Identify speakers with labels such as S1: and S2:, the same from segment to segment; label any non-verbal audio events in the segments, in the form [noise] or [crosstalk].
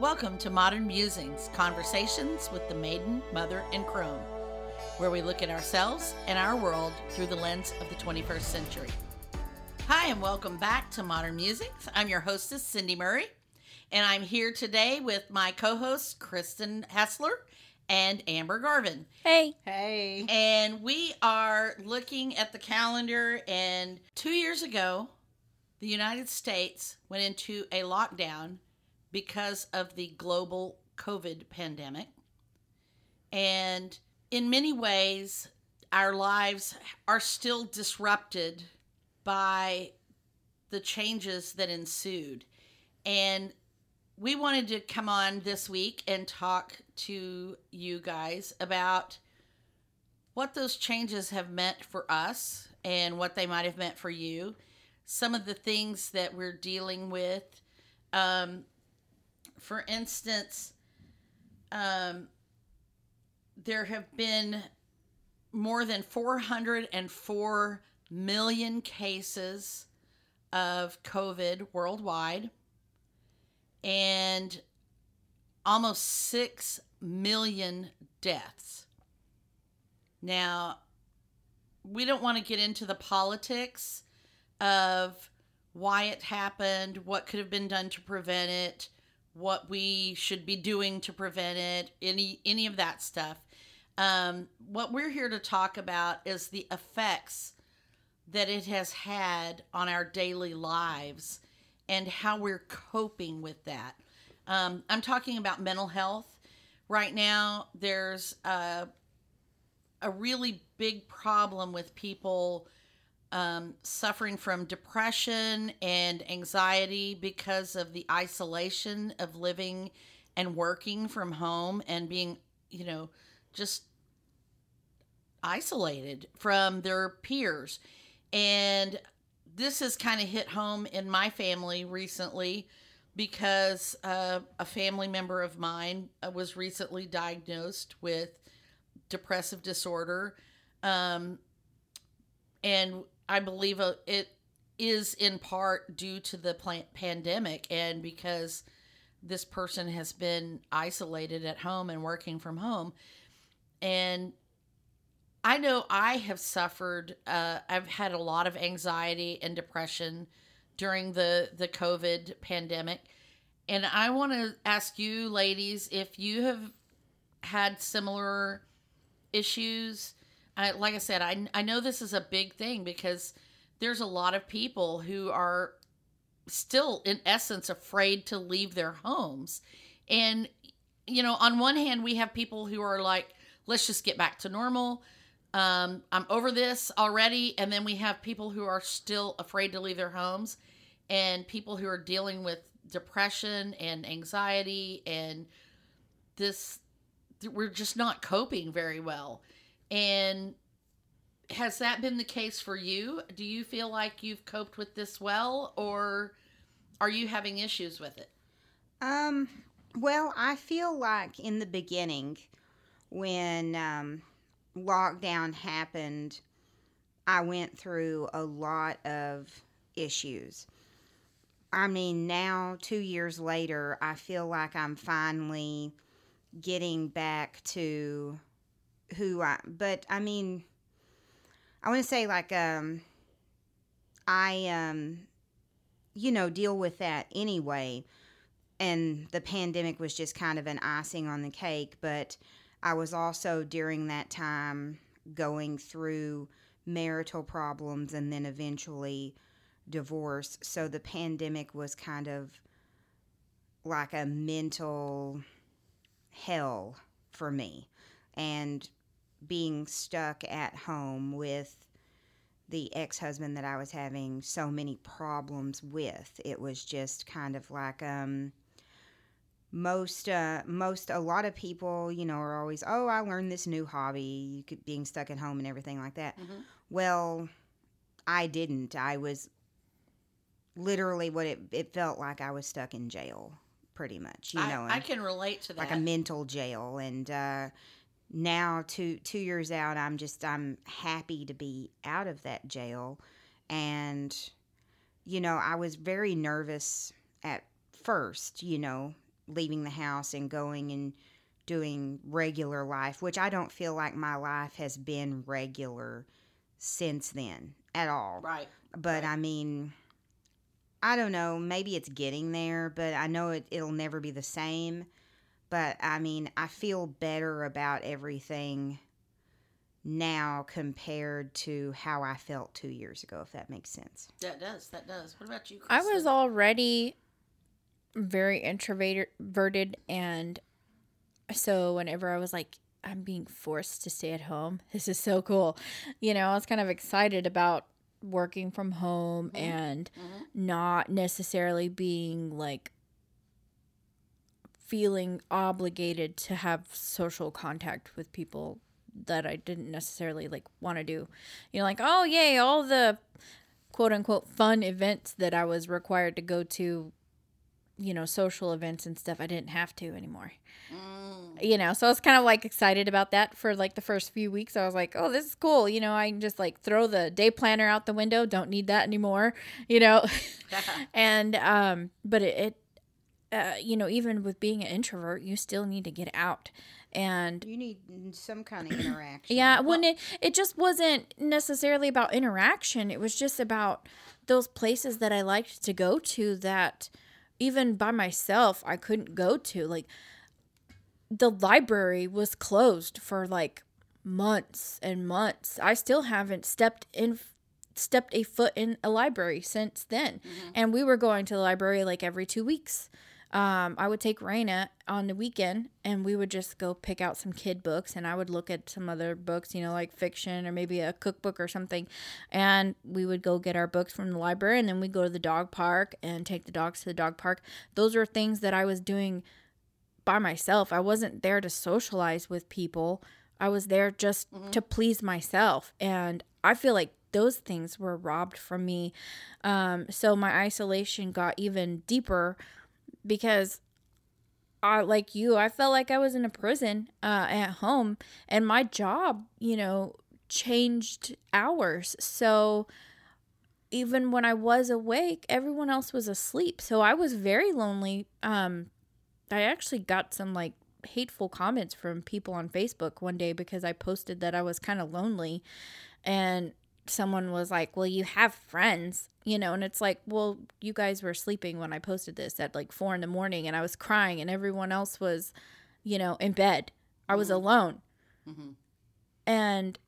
S1: Welcome to Modern Musings Conversations with the Maiden, Mother, and Crone, where we look at ourselves and our world through the lens of the 21st century. Hi, and welcome back to Modern Musings. I'm your hostess, Cindy Murray, and I'm here today with my co hosts, Kristen Hessler and Amber Garvin.
S2: Hey.
S3: Hey.
S1: And we are looking at the calendar, and two years ago, the United States went into a lockdown because of the global COVID pandemic. And in many ways, our lives are still disrupted by the changes that ensued. And we wanted to come on this week and talk to you guys about what those changes have meant for us and what they might have meant for you. Some of the things that we're dealing with. Um, for instance, um, there have been more than 404 million cases of COVID worldwide and almost 6 million deaths. Now, we don't want to get into the politics of why it happened, what could have been done to prevent it, what we should be doing to prevent it, any any of that stuff. Um, what we're here to talk about is the effects that it has had on our daily lives and how we're coping with that. Um, I'm talking about mental health. Right now, there's a, a really big problem with people um, suffering from depression and anxiety because of the isolation of living and working from home and being, you know, just isolated from their peers. And this has kind of hit home in my family recently because uh, a family member of mine uh, was recently diagnosed with depressive disorder. Um, and I believe uh, it is in part due to the pandemic and because this person has been isolated at home and working from home. And I know I have suffered, uh, I've had a lot of anxiety and depression during the, the COVID pandemic. And I want to ask you, ladies, if you have had similar issues I, like I said, I, I know this is a big thing because there's a lot of people who are still, in essence, afraid to leave their homes. And, you know, on one hand, we have people who are like, let's just get back to normal. Um, I'm over this already. And then we have people who are still afraid to leave their homes and people who are dealing with depression and anxiety and this, we're just not coping very well. And has that been the case for you? Do you feel like you've coped with this well or are you having issues with it?
S3: Um well, I feel like in the beginning when um, lockdown happened, I went through a lot of issues. I mean, now 2 years later, I feel like I'm finally getting back to who I, but I mean, I want to say like, um, I, um, you know, deal with that anyway. And the pandemic was just kind of an icing on the cake. But I was also during that time going through marital problems and then eventually divorce. So the pandemic was kind of like a mental hell for me and being stuck at home with the ex husband that I was having so many problems with. It was just kind of like um, most uh, most a lot of people, you know, are always, oh, I learned this new hobby, you could being stuck at home and everything like that. Mm-hmm. Well, I didn't. I was literally what it, it felt like I was stuck in jail pretty much you know
S1: I, I can relate to that
S3: like a mental jail and uh now two two years out i'm just i'm happy to be out of that jail and you know i was very nervous at first you know leaving the house and going and doing regular life, which I don't feel like my life has been regular since then at all.
S1: Right.
S3: But
S1: right.
S3: I mean, I don't know. Maybe it's getting there, but I know it, it'll never be the same. But I mean, I feel better about everything now compared to how I felt two years ago, if that makes sense.
S1: That does. That does. What about you?
S2: I was already very introverted, and so whenever I was like, I'm being forced to stay at home, [laughs] this is so cool. You know, I was kind of excited about working from home mm-hmm. and mm-hmm. not necessarily being like feeling obligated to have social contact with people that I didn't necessarily like want to do. You know, like, oh, yay, all the quote unquote fun events that I was required to go to, you know, social events and stuff, I didn't have to anymore. Mm. You know, so I was kind of like excited about that for like the first few weeks. I was like, oh, this is cool. You know, I can just like throw the day planner out the window, don't need that anymore, you know. [laughs] [laughs] and, um, but it, it uh, you know, even with being an introvert, you still need to get out and
S3: you need some kind of [clears throat] interaction.
S2: Yeah, when it it just wasn't necessarily about interaction. It was just about those places that I liked to go to that even by myself I couldn't go to. Like the library was closed for like months and months. I still haven't stepped in stepped a foot in a library since then. Mm-hmm. And we were going to the library like every 2 weeks um, I would take Raina on the weekend and we would just go pick out some kid books and I would look at some other books, you know, like fiction or maybe a cookbook or something. And we would go get our books from the library and then we'd go to the dog park and take the dogs to the dog park. Those were things that I was doing by myself. I wasn't there to socialize with people. I was there just mm-hmm. to please myself. And I feel like those things were robbed from me. Um, so my isolation got even deeper because I like you, I felt like I was in a prison uh, at home, and my job, you know, changed hours. So even when I was awake, everyone else was asleep. So I was very lonely. Um, I actually got some like hateful comments from people on Facebook one day because I posted that I was kind of lonely, and someone was like, Well, you have friends, you know, and it's like, Well, you guys were sleeping when I posted this at like four in the morning and I was crying and everyone else was, you know, in bed. I was mm-hmm. alone. Mm-hmm. And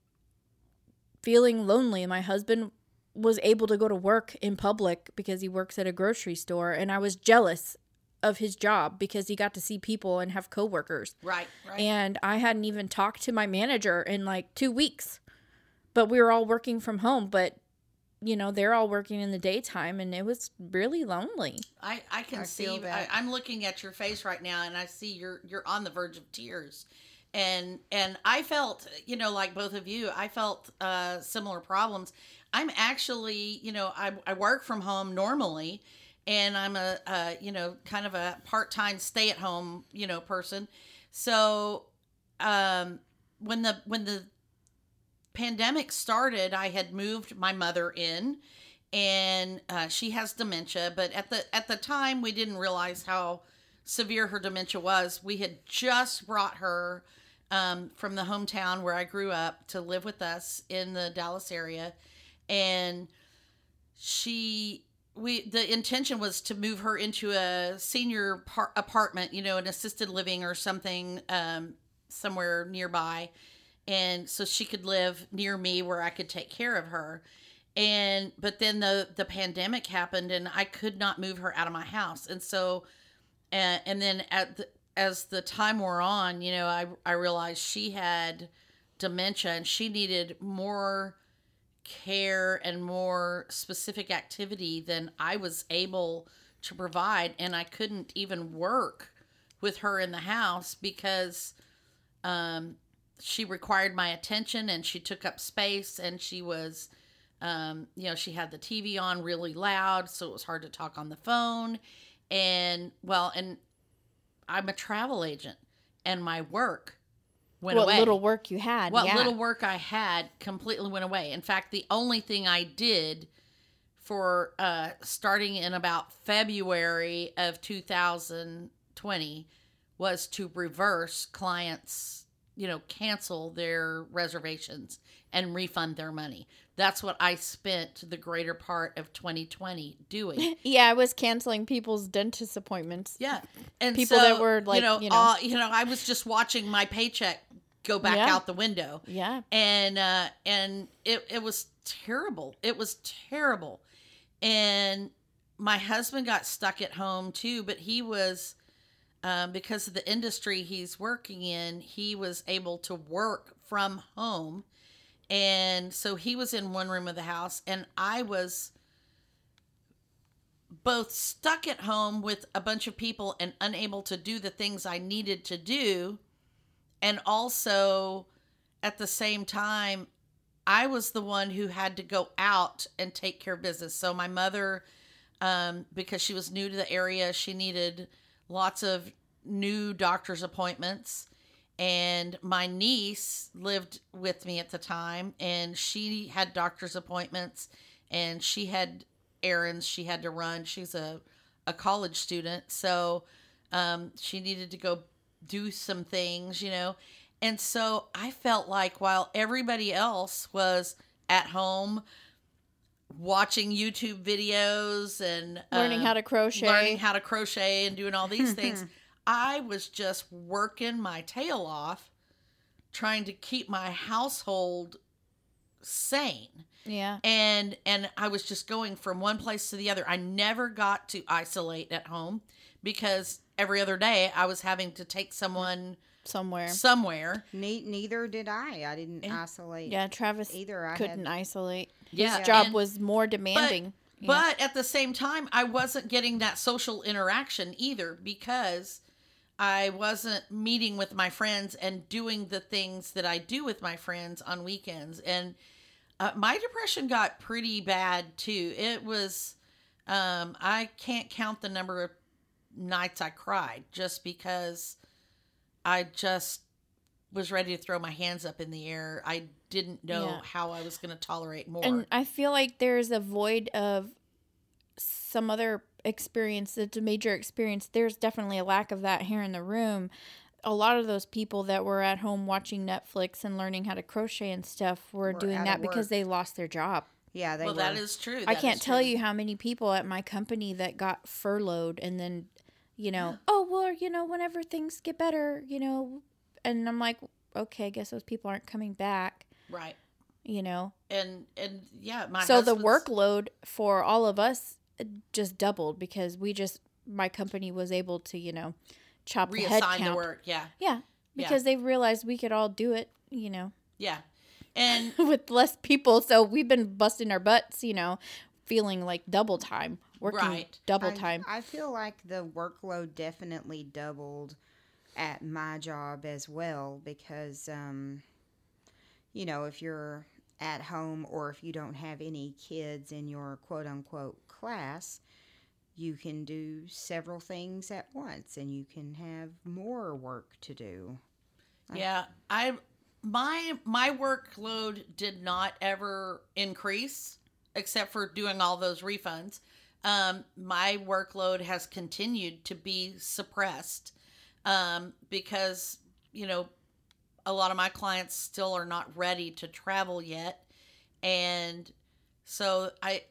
S2: feeling lonely. My husband was able to go to work in public because he works at a grocery store and I was jealous of his job because he got to see people and have coworkers.
S1: Right, right.
S2: And I hadn't even talked to my manager in like 2 weeks but we were all working from home but you know they're all working in the daytime and it was really lonely.
S1: I i can I see I, i'm looking at your face right now and i see you're you're on the verge of tears. And and i felt you know like both of you i felt uh similar problems. I'm actually you know i, I work from home normally and i'm a, a you know kind of a part-time stay-at-home you know person. So um when the when the pandemic started, I had moved my mother in, and uh, she has dementia. But at the at the time, we didn't realize how severe her dementia was. We had just brought her um, from the hometown where I grew up to live with us in the Dallas area, and she we the intention was to move her into a senior par- apartment, you know, an assisted living or something um, somewhere nearby and so she could live near me where I could take care of her. And but then the the pandemic happened and I could not move her out of my house. And so and, and then at the, as the time wore on, you know, I I realized she had dementia and she needed more care and more specific activity than I was able to provide and I couldn't even work with her in the house because um she required my attention and she took up space and she was um, you know she had the tv on really loud so it was hard to talk on the phone and well and i'm a travel agent and my work went away.
S2: what
S1: away
S2: little work you had
S1: what
S2: yeah.
S1: little work i had completely went away in fact the only thing i did for uh starting in about february of 2020 was to reverse clients, you know, cancel their reservations and refund their money. That's what I spent the greater part of 2020 doing. [laughs]
S2: Yeah, I was canceling people's dentist appointments.
S1: Yeah, and
S2: People
S1: so,
S2: that were, like,
S1: you know,
S2: you know-
S1: uh, you know, I was just watching my paycheck go back
S2: Yeah.
S1: out the window,
S2: Yeah.
S1: and uh, and it it was terrible. It was terrible, and my husband got stuck at home too. But he was um, because of the industry he's working in, he was able to work from home, and so he was in one room of the house, and I was both stuck at home with a bunch of people and unable to do the things I needed to do. And also at the same time, I was the one who had to go out and take care of business. So my mother, um, because she was new to the area, she needed lots of new doctor's appointments. And my niece lived with me at the time, and she had doctor's appointments, and she had errands she had to run. She's a, a college student, so um, she needed to go do some things, you know. And so I felt like while everybody else was at home watching YouTube videos and
S2: Learning
S1: um,
S2: how to crochet.
S1: learning how to crochet and doing all these things, [laughs] I was just working my tail off trying to keep my household sane
S2: yeah.
S1: and and I was just going from one place to the other. I never got to isolate at home because every other day I was having to take someone
S2: Somewhere.
S1: somewhere.
S3: Ne- neither did I. I didn't
S1: Yeah.
S3: isolate
S2: Yeah, Travis
S3: either. I
S2: couldn't
S3: had
S2: isolate.
S1: Yeah,
S2: His job
S1: and-
S2: was more demanding. Yeah.
S1: But at the same time, I wasn't getting that social interaction either because I wasn't meeting with my friends and doing the things that I do with my friends on weekends. And uh, my depression got pretty bad too. It was, um, I can't count the number of nights I cried just because I just was ready to throw my hands up in the air. I didn't know
S2: Yeah.
S1: how I was going to tolerate more.
S2: And I feel like there's a void of some other experience that's a major experience. There's definitely a lack of that here in the room. A lot of those people that were at home watching Netflix and learning how to crochet and stuff were,
S3: Were
S2: doing that because they lost their job.
S3: Yeah, they
S1: well,
S3: were.
S1: that is true.
S2: I can't tell
S1: true.
S2: you how many people at my company that got furloughed and then, you know, [gasps] oh, well, you know, whenever things get better, you know, and I'm like, okay, I guess those people aren't coming back,
S1: Right.
S2: you know.
S1: And and yeah, my
S2: so the workload for all of us uh, just doubled because we just my company was able to you know chop the head
S1: reassign the work. Yeah.
S2: Yeah, because they realized we could all do it, you know,
S1: Yeah. And [laughs]
S2: with less people. So we've been busting our butts, you know, feeling like double time, working
S1: Right.
S2: double
S3: I,
S2: time.
S3: I feel like the workload definitely doubled at my job as well because, um, you know, if you're at home or if you don't have any kids in your quote unquote class, you can do several things at once and you can have more work to do.
S1: yeah, I my my workload did not ever increase except for doing all those refunds. Um, my workload has continued to be suppressed um, because you know a lot of my clients still are not ready to travel yet, and so I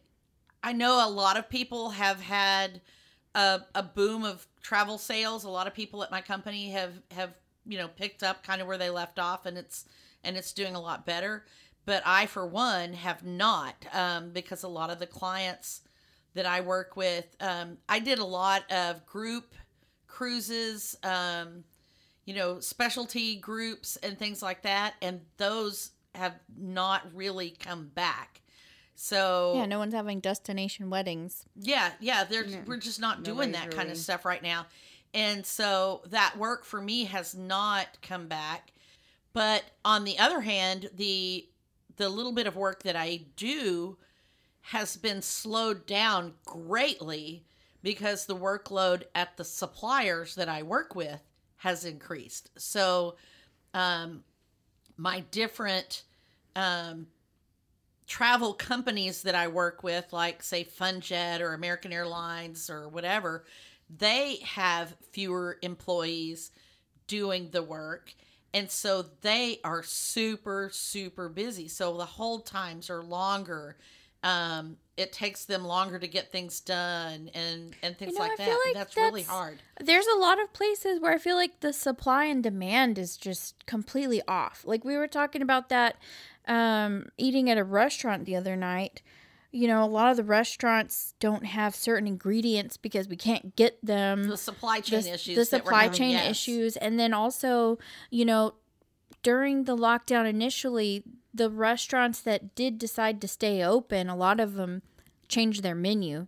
S1: I know a lot of people have had a, a boom of travel sales. A lot of people at my company have have you know picked up kind of where they left off, and it's and it's doing a lot better. But I, for one, have not um, because a lot of the clients that I work with, um, I did a lot of group cruises, um, you know, specialty groups and things like that, and those have not really come back. So
S2: yeah, no one's having destination weddings.
S1: yeah, yeah, there's
S3: No,
S1: we're just not doing
S3: nobody's
S1: that kind of stuff right now. And so that work for me has not come back. But on the other hand, the the little bit of work that I do has been slowed down greatly because the workload at the suppliers that I work with has increased. So um my different um travel companies that I work with, like say FunJet or American Airlines or whatever, they have fewer employees doing the work. And so they are super, super busy. So the hold times are longer. Um, it takes them longer to get things done and, and things
S2: You know,
S1: like
S2: I
S1: that.
S2: feel like
S1: that's, really hard.
S2: There's a lot of places where I feel like the supply and demand is just completely off. Like we were talking about that um, eating at a restaurant the other night. You know, a lot of the restaurants don't have certain ingredients because we can't get them.
S1: The supply chain
S2: the,
S1: issues.
S2: the supply chain
S1: yes.
S2: issues and then also you know during the lockdown initially the restaurants that did decide to stay open a lot of them changed their menu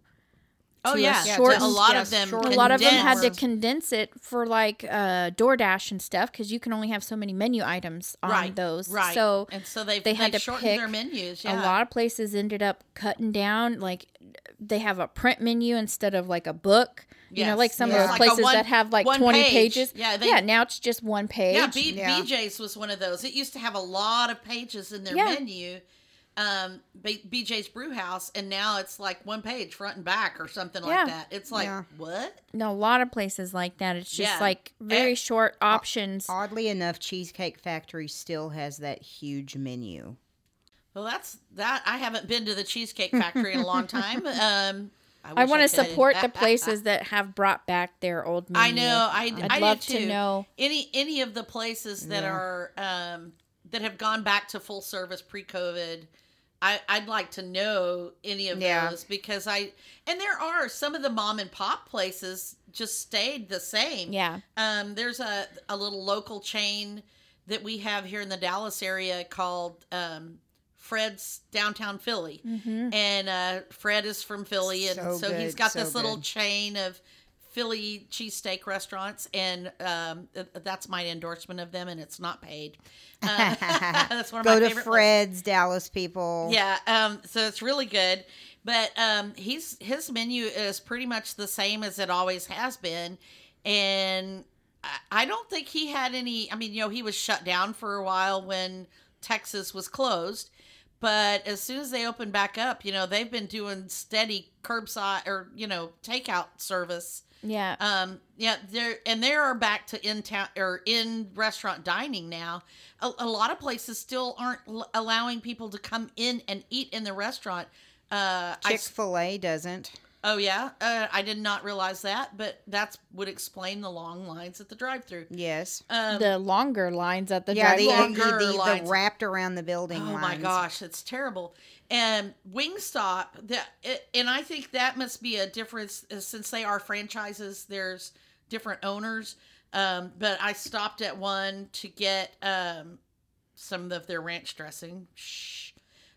S1: Oh
S2: to a
S1: yeah, a lot
S3: yeah,
S1: of them.
S3: short-
S2: a lot of them had to condense it for like uh DoorDash and stuff because you can only have so many menu items on
S1: right
S2: those.
S1: right.
S2: So
S1: and so they've,
S2: they had to
S1: shortened
S2: pick
S1: their menus.
S2: a lot of places ended up cutting down like they have a print menu instead of like a book. You know, like some
S3: Yeah.
S2: of those
S1: Like
S2: places
S1: one-
S2: that have like 20
S1: page.
S2: pages.
S1: Yeah, they-
S2: yeah, now it's just one page.
S1: Yeah, B-
S3: Yeah.
S1: BJ's was one of those. It used to have a lot of pages in their
S2: Yeah.
S1: menu, um, B- BJ's Brew House, and now it's like one page front and back or something
S2: Yeah.
S1: like that. It's like
S3: Yeah.
S1: what?
S2: No, a lot of places like that. It's just
S1: Yeah.
S2: like very
S1: Eh,
S2: short options.
S3: Oddly enough, Cheesecake Factory still has that huge menu.
S1: Well, that's that. I haven't been to the Cheesecake Factory in a long time. [laughs] Um,
S2: I
S1: wish
S2: want to support the [laughs] places that have brought back their old menu.
S1: I know. I,
S2: I'd
S1: I
S2: love to know.
S1: any any of the places that
S3: Yeah.
S1: are um, that have gone back to full service pre-COVID. I, I'd like to know any of
S3: Yeah.
S1: those because I and there are some of the mom and pop places just stayed the same.
S2: Yeah.
S1: Um, there's a a little local chain that we have here in the Dallas area called um, Fred's Downtown Philly,
S2: Mm-hmm.
S1: and uh, Fred is from Philly, and so,
S3: So
S1: he's
S3: good,
S1: got
S3: so
S1: this little
S3: good.
S1: chain of Philly cheesesteak restaurants, and um, th- that's my endorsement of them, and it's not paid. [laughs] Uh, [laughs] that's one of
S3: Go
S1: my
S3: to
S1: favorite places.
S3: Fred's, Dallas people.
S1: Yeah, um, so it's really good. But um, he's his menu is pretty much the same as it always has been, and I- I don't think he had any. I mean, you know, he was shut down for a while when Texas was closed, but as soon as they open back up, you know, they've been doing steady curbside or you know takeout service.
S2: Yeah.
S1: Um, yeah, there and they are back to in town or in restaurant dining now. A, a lot of places still aren't l- allowing people to come in and eat in the restaurant. Uh, I,
S3: Chick fil A doesn't.
S1: Oh yeah, uh, I did not realize that, but that's would explain the long lines at the drive-through.
S3: Yes.
S1: Um,
S2: the longer lines at the
S3: yeah, the,
S2: drive-thru.
S1: longer
S3: the, the,
S1: lines.
S3: the wrapped around the building
S1: Oh
S3: lines.
S1: my gosh, it's terrible. And Wingstop, that it, and I think that must be a difference uh, since they are franchises. There's different owners. Um, but I stopped at one to get um, some of their ranch dressing. Shh,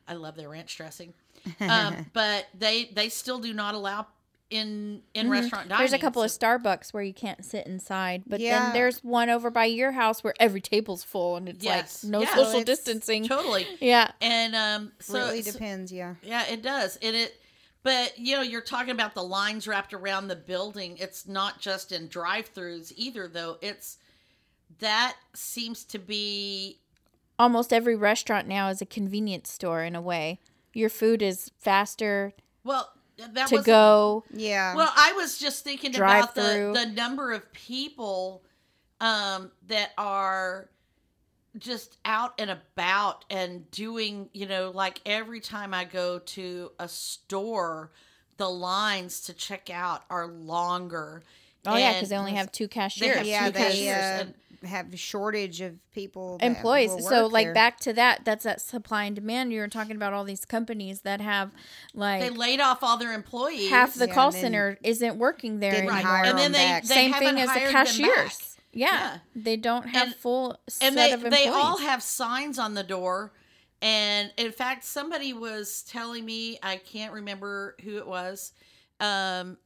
S1: I love their ranch dressing. Um, [laughs] but they they still do not allow in in restaurant dining.
S2: Mm-hmm. There's a couple of Starbucks where you can't sit inside, but
S3: Yeah.
S2: then there's one over by your house where every table's full and it's
S1: Yes.
S2: like no
S1: Yeah.
S2: social
S3: It's
S2: distancing.
S1: totally.
S2: yeah.
S1: And um, so
S3: really
S1: so-
S3: depends, yeah.
S1: Yeah, it does. And it but you know, you're talking about the lines wrapped around the building. It's not just in drive-throughs either though. It's that seems to be
S2: Almost every restaurant now is a convenience store in a way. Your food is faster
S1: well that
S2: to
S1: was
S2: go.
S3: Yeah.
S1: Well, I was just thinking about the the number of people um that are just out and about and doing, you know, like every time I go to a store, the lines to check out are longer.
S2: Oh yeah, because they only have two cashiers.
S1: have
S3: yeah,
S1: two
S3: they
S1: cashiers
S3: uh,
S1: and-
S3: have a shortage of people.
S2: employees. So like
S3: there.
S2: back to that, that's that supply and demand. You were talking about all these companies that have like
S1: They laid off all their employees.
S2: half the
S3: Yeah,
S2: call center isn't working there
S3: didn't
S2: anymore.
S3: hire
S1: and then
S3: them
S1: they, they
S2: Same thing as the
S1: hired them back.
S2: cashiers. Yeah,
S1: Yeah.
S2: they don't have
S1: And-
S2: full set
S1: and they
S2: of employees.
S1: they all have signs on the door and in fact somebody was telling me i can't remember who it was um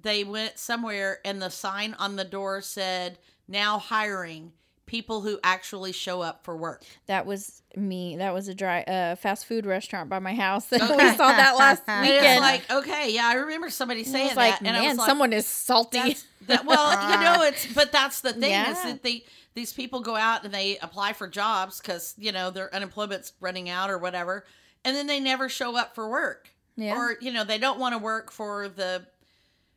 S1: they went somewhere and the sign on the door said now hiring people who actually show up for work
S2: that was me. That was a dry uh, fast food restaurant by my house. we
S1: Okay.
S2: saw that last [laughs] weekend.
S1: it's like okay yeah i remember somebody saying
S2: like,
S1: that and
S2: man,
S1: i was like
S2: someone is salty.
S1: that well you [laughs] know it's but that's the thing is that they these people go out and they apply for jobs because you know their unemployment's running out or whatever and then they never show up for work
S2: Yeah.
S1: or you know they don't want to work for the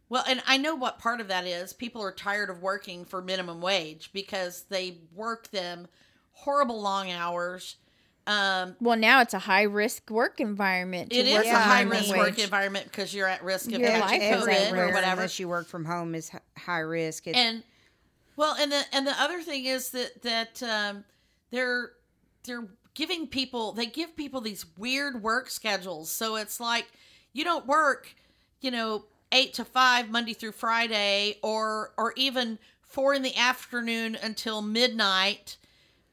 S1: Well, and I know what part of that is. People are tired of working for minimum wage because they work them horrible long hours. Um,
S2: Well, now it's a high risk work environment. To
S1: it is
S2: work
S1: a
S3: Yeah,
S2: on
S1: high risk
S3: mean-
S1: work environment because you're at risk of
S2: Your
S1: catching
S2: life at
S1: COVID or whatever.
S3: unless you work from home is high risk. It,
S1: and well and the and the other thing is that that um they're they're giving people they give people these weird work schedules so it's like you don't work you know eight to five monday through friday or or even four in the afternoon until midnight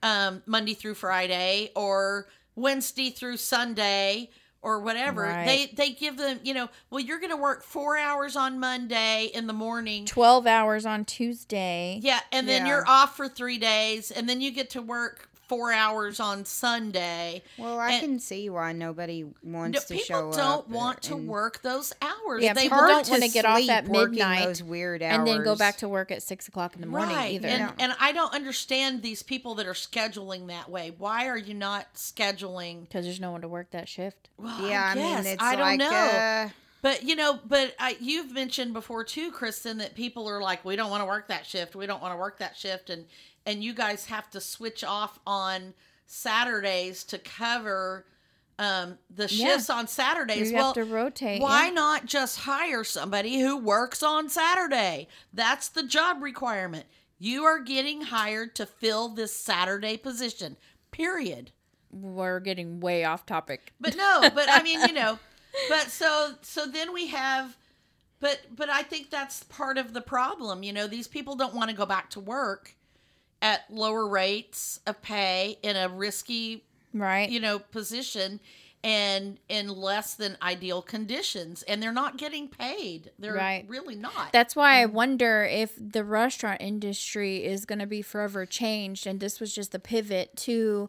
S1: um monday through friday or wednesday through sunday or whatever
S2: Right.
S1: they they give them you know well you're gonna work four hours on monday in the morning
S2: 12 hours on Tuesday.
S1: yeah, and then
S3: Yeah.
S1: you're off for three days, and then you get to work four hours on Sunday.
S3: well, I
S1: and-
S3: can see why nobody wants
S1: No,
S3: to
S1: people don't
S3: up.
S1: want to work those hours.
S2: Yeah,
S1: they
S2: people don't wanna get off at midnight
S3: those weird hours
S2: And then go back to work at 6 o'clock in the morning
S1: right,
S2: either.
S1: and
S3: Yeah.
S1: and I don't understand these people that are scheduling that way. Why are you not scheduling?
S2: Because there's no one to work that shift.
S1: Well,
S3: Yeah, I,
S1: I,
S3: mean, it's
S1: I don't
S3: like,
S1: know.
S3: Uh,
S1: But you know, but I, you've mentioned before too, Kristen, that people are like, we don't want to work that shift. We don't want to work that shift, and and you guys have to switch off on Saturdays to cover um, the
S2: Yeah.
S1: shifts on Saturdays.
S2: You
S1: well,
S2: have to rotate.
S1: why
S2: yeah.
S1: not just hire somebody who works on Saturday? That's the job requirement. You are getting hired to fill this Saturday position. Period.
S2: We're getting way off topic.
S1: But no, but I mean, you know, [laughs] but so so then we have but but I think that's part of the problem. You know, these people don't want to go back to work at lower rates of pay in a risky,
S2: Right?
S1: you know, position and in less than ideal conditions and they're not getting paid. They're
S2: Right.
S1: really not.
S2: That's why I mm-hmm. wonder if the restaurant industry is going to be forever changed. And this was just the pivot to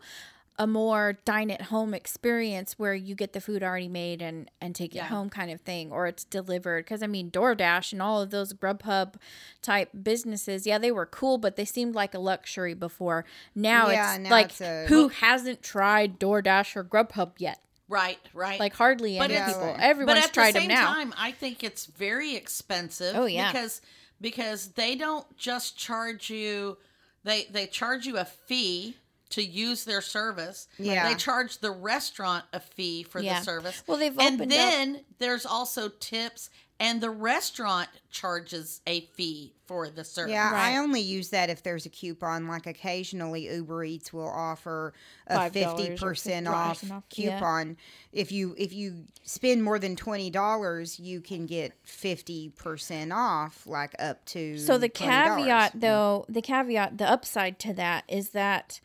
S2: a more dine at home experience where you get the food already made and, and take
S1: Yeah.
S2: it home kind of thing, or it's delivered. Because I mean, DoorDash and all of those Grubhub type businesses, yeah, they were cool, but they seemed like a luxury before. Now
S3: Yeah,
S2: it's
S3: now
S2: like,
S3: it's a-
S2: who hasn't tried DoorDash or Grubhub yet?
S1: right, right.
S2: Like, hardly
S1: But
S2: any people.
S3: but
S2: Everyone's
S1: but at
S2: tried
S1: the
S2: them
S1: same
S2: now.
S1: time, I think it's very expensive.
S2: Oh, yeah.
S1: because because they don't just charge you they they charge you a fee to use their service.
S3: Yeah.
S1: they charge the restaurant a fee for
S2: Yeah.
S1: the service.
S2: Well, they've
S1: and
S2: opened up-
S1: then there's also tips, and the restaurant charges a fee for the service.
S3: Yeah,
S2: Right.
S3: I only use that if there's a coupon. Like occasionally, Uber Eats will offer a fifty percent
S2: 50%
S3: off
S2: off, yeah.
S3: coupon. If you if you spend more than twenty dollars, you can get fifty percent off, like up to.
S2: So the
S3: $20.
S2: caveat, though, the caveat, the upside to that is that,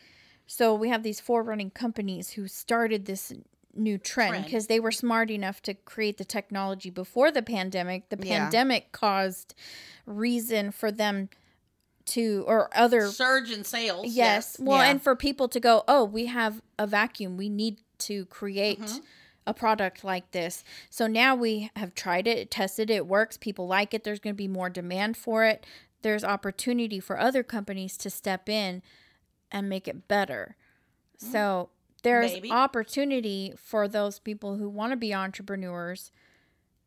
S2: so we have these forerunning companies who started this new trend because they were smart enough to create the technology before the pandemic. The
S3: Yeah.
S2: pandemic caused reason for them to or other
S1: surge in sales.
S2: yes, well,
S3: Yeah.
S2: and for people to go, oh, we have a vacuum, we need to create.
S1: Mm-hmm.
S2: A product like this. So now we have tried it, tested it, it works, people like it, there's going to be more demand for it. There's opportunity for other companies to step in and make it better. Mm. So there's
S1: Maybe.
S2: opportunity for those people who want to be entrepreneurs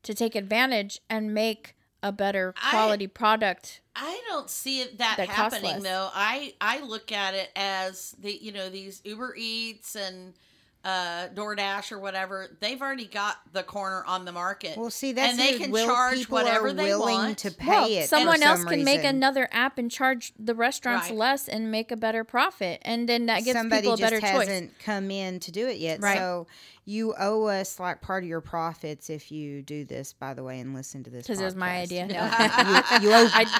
S2: to take advantage and make a better
S1: I-
S2: quality product.
S1: I don't see it that
S2: That
S1: happening though. I I look at it as the you know these Uber Eats and uh DoorDash or whatever. They've already got the corner on the market.
S3: Well, see, that's
S1: and they can
S3: Will-
S1: charge whatever they
S3: willing
S1: want.
S3: to pay
S2: Well,
S3: it.
S2: someone else
S3: some
S2: can make another app and charge the restaurants
S1: Right.
S2: less and make a better profit, and then that gives
S3: somebody
S2: people a better choice.
S3: hasn't come in to do it yet.
S2: Right.
S3: So you owe us like part of your profits if you do this, by the way, and listen to this.
S2: Because it was my
S3: podcast.
S2: idea.
S3: you, you owe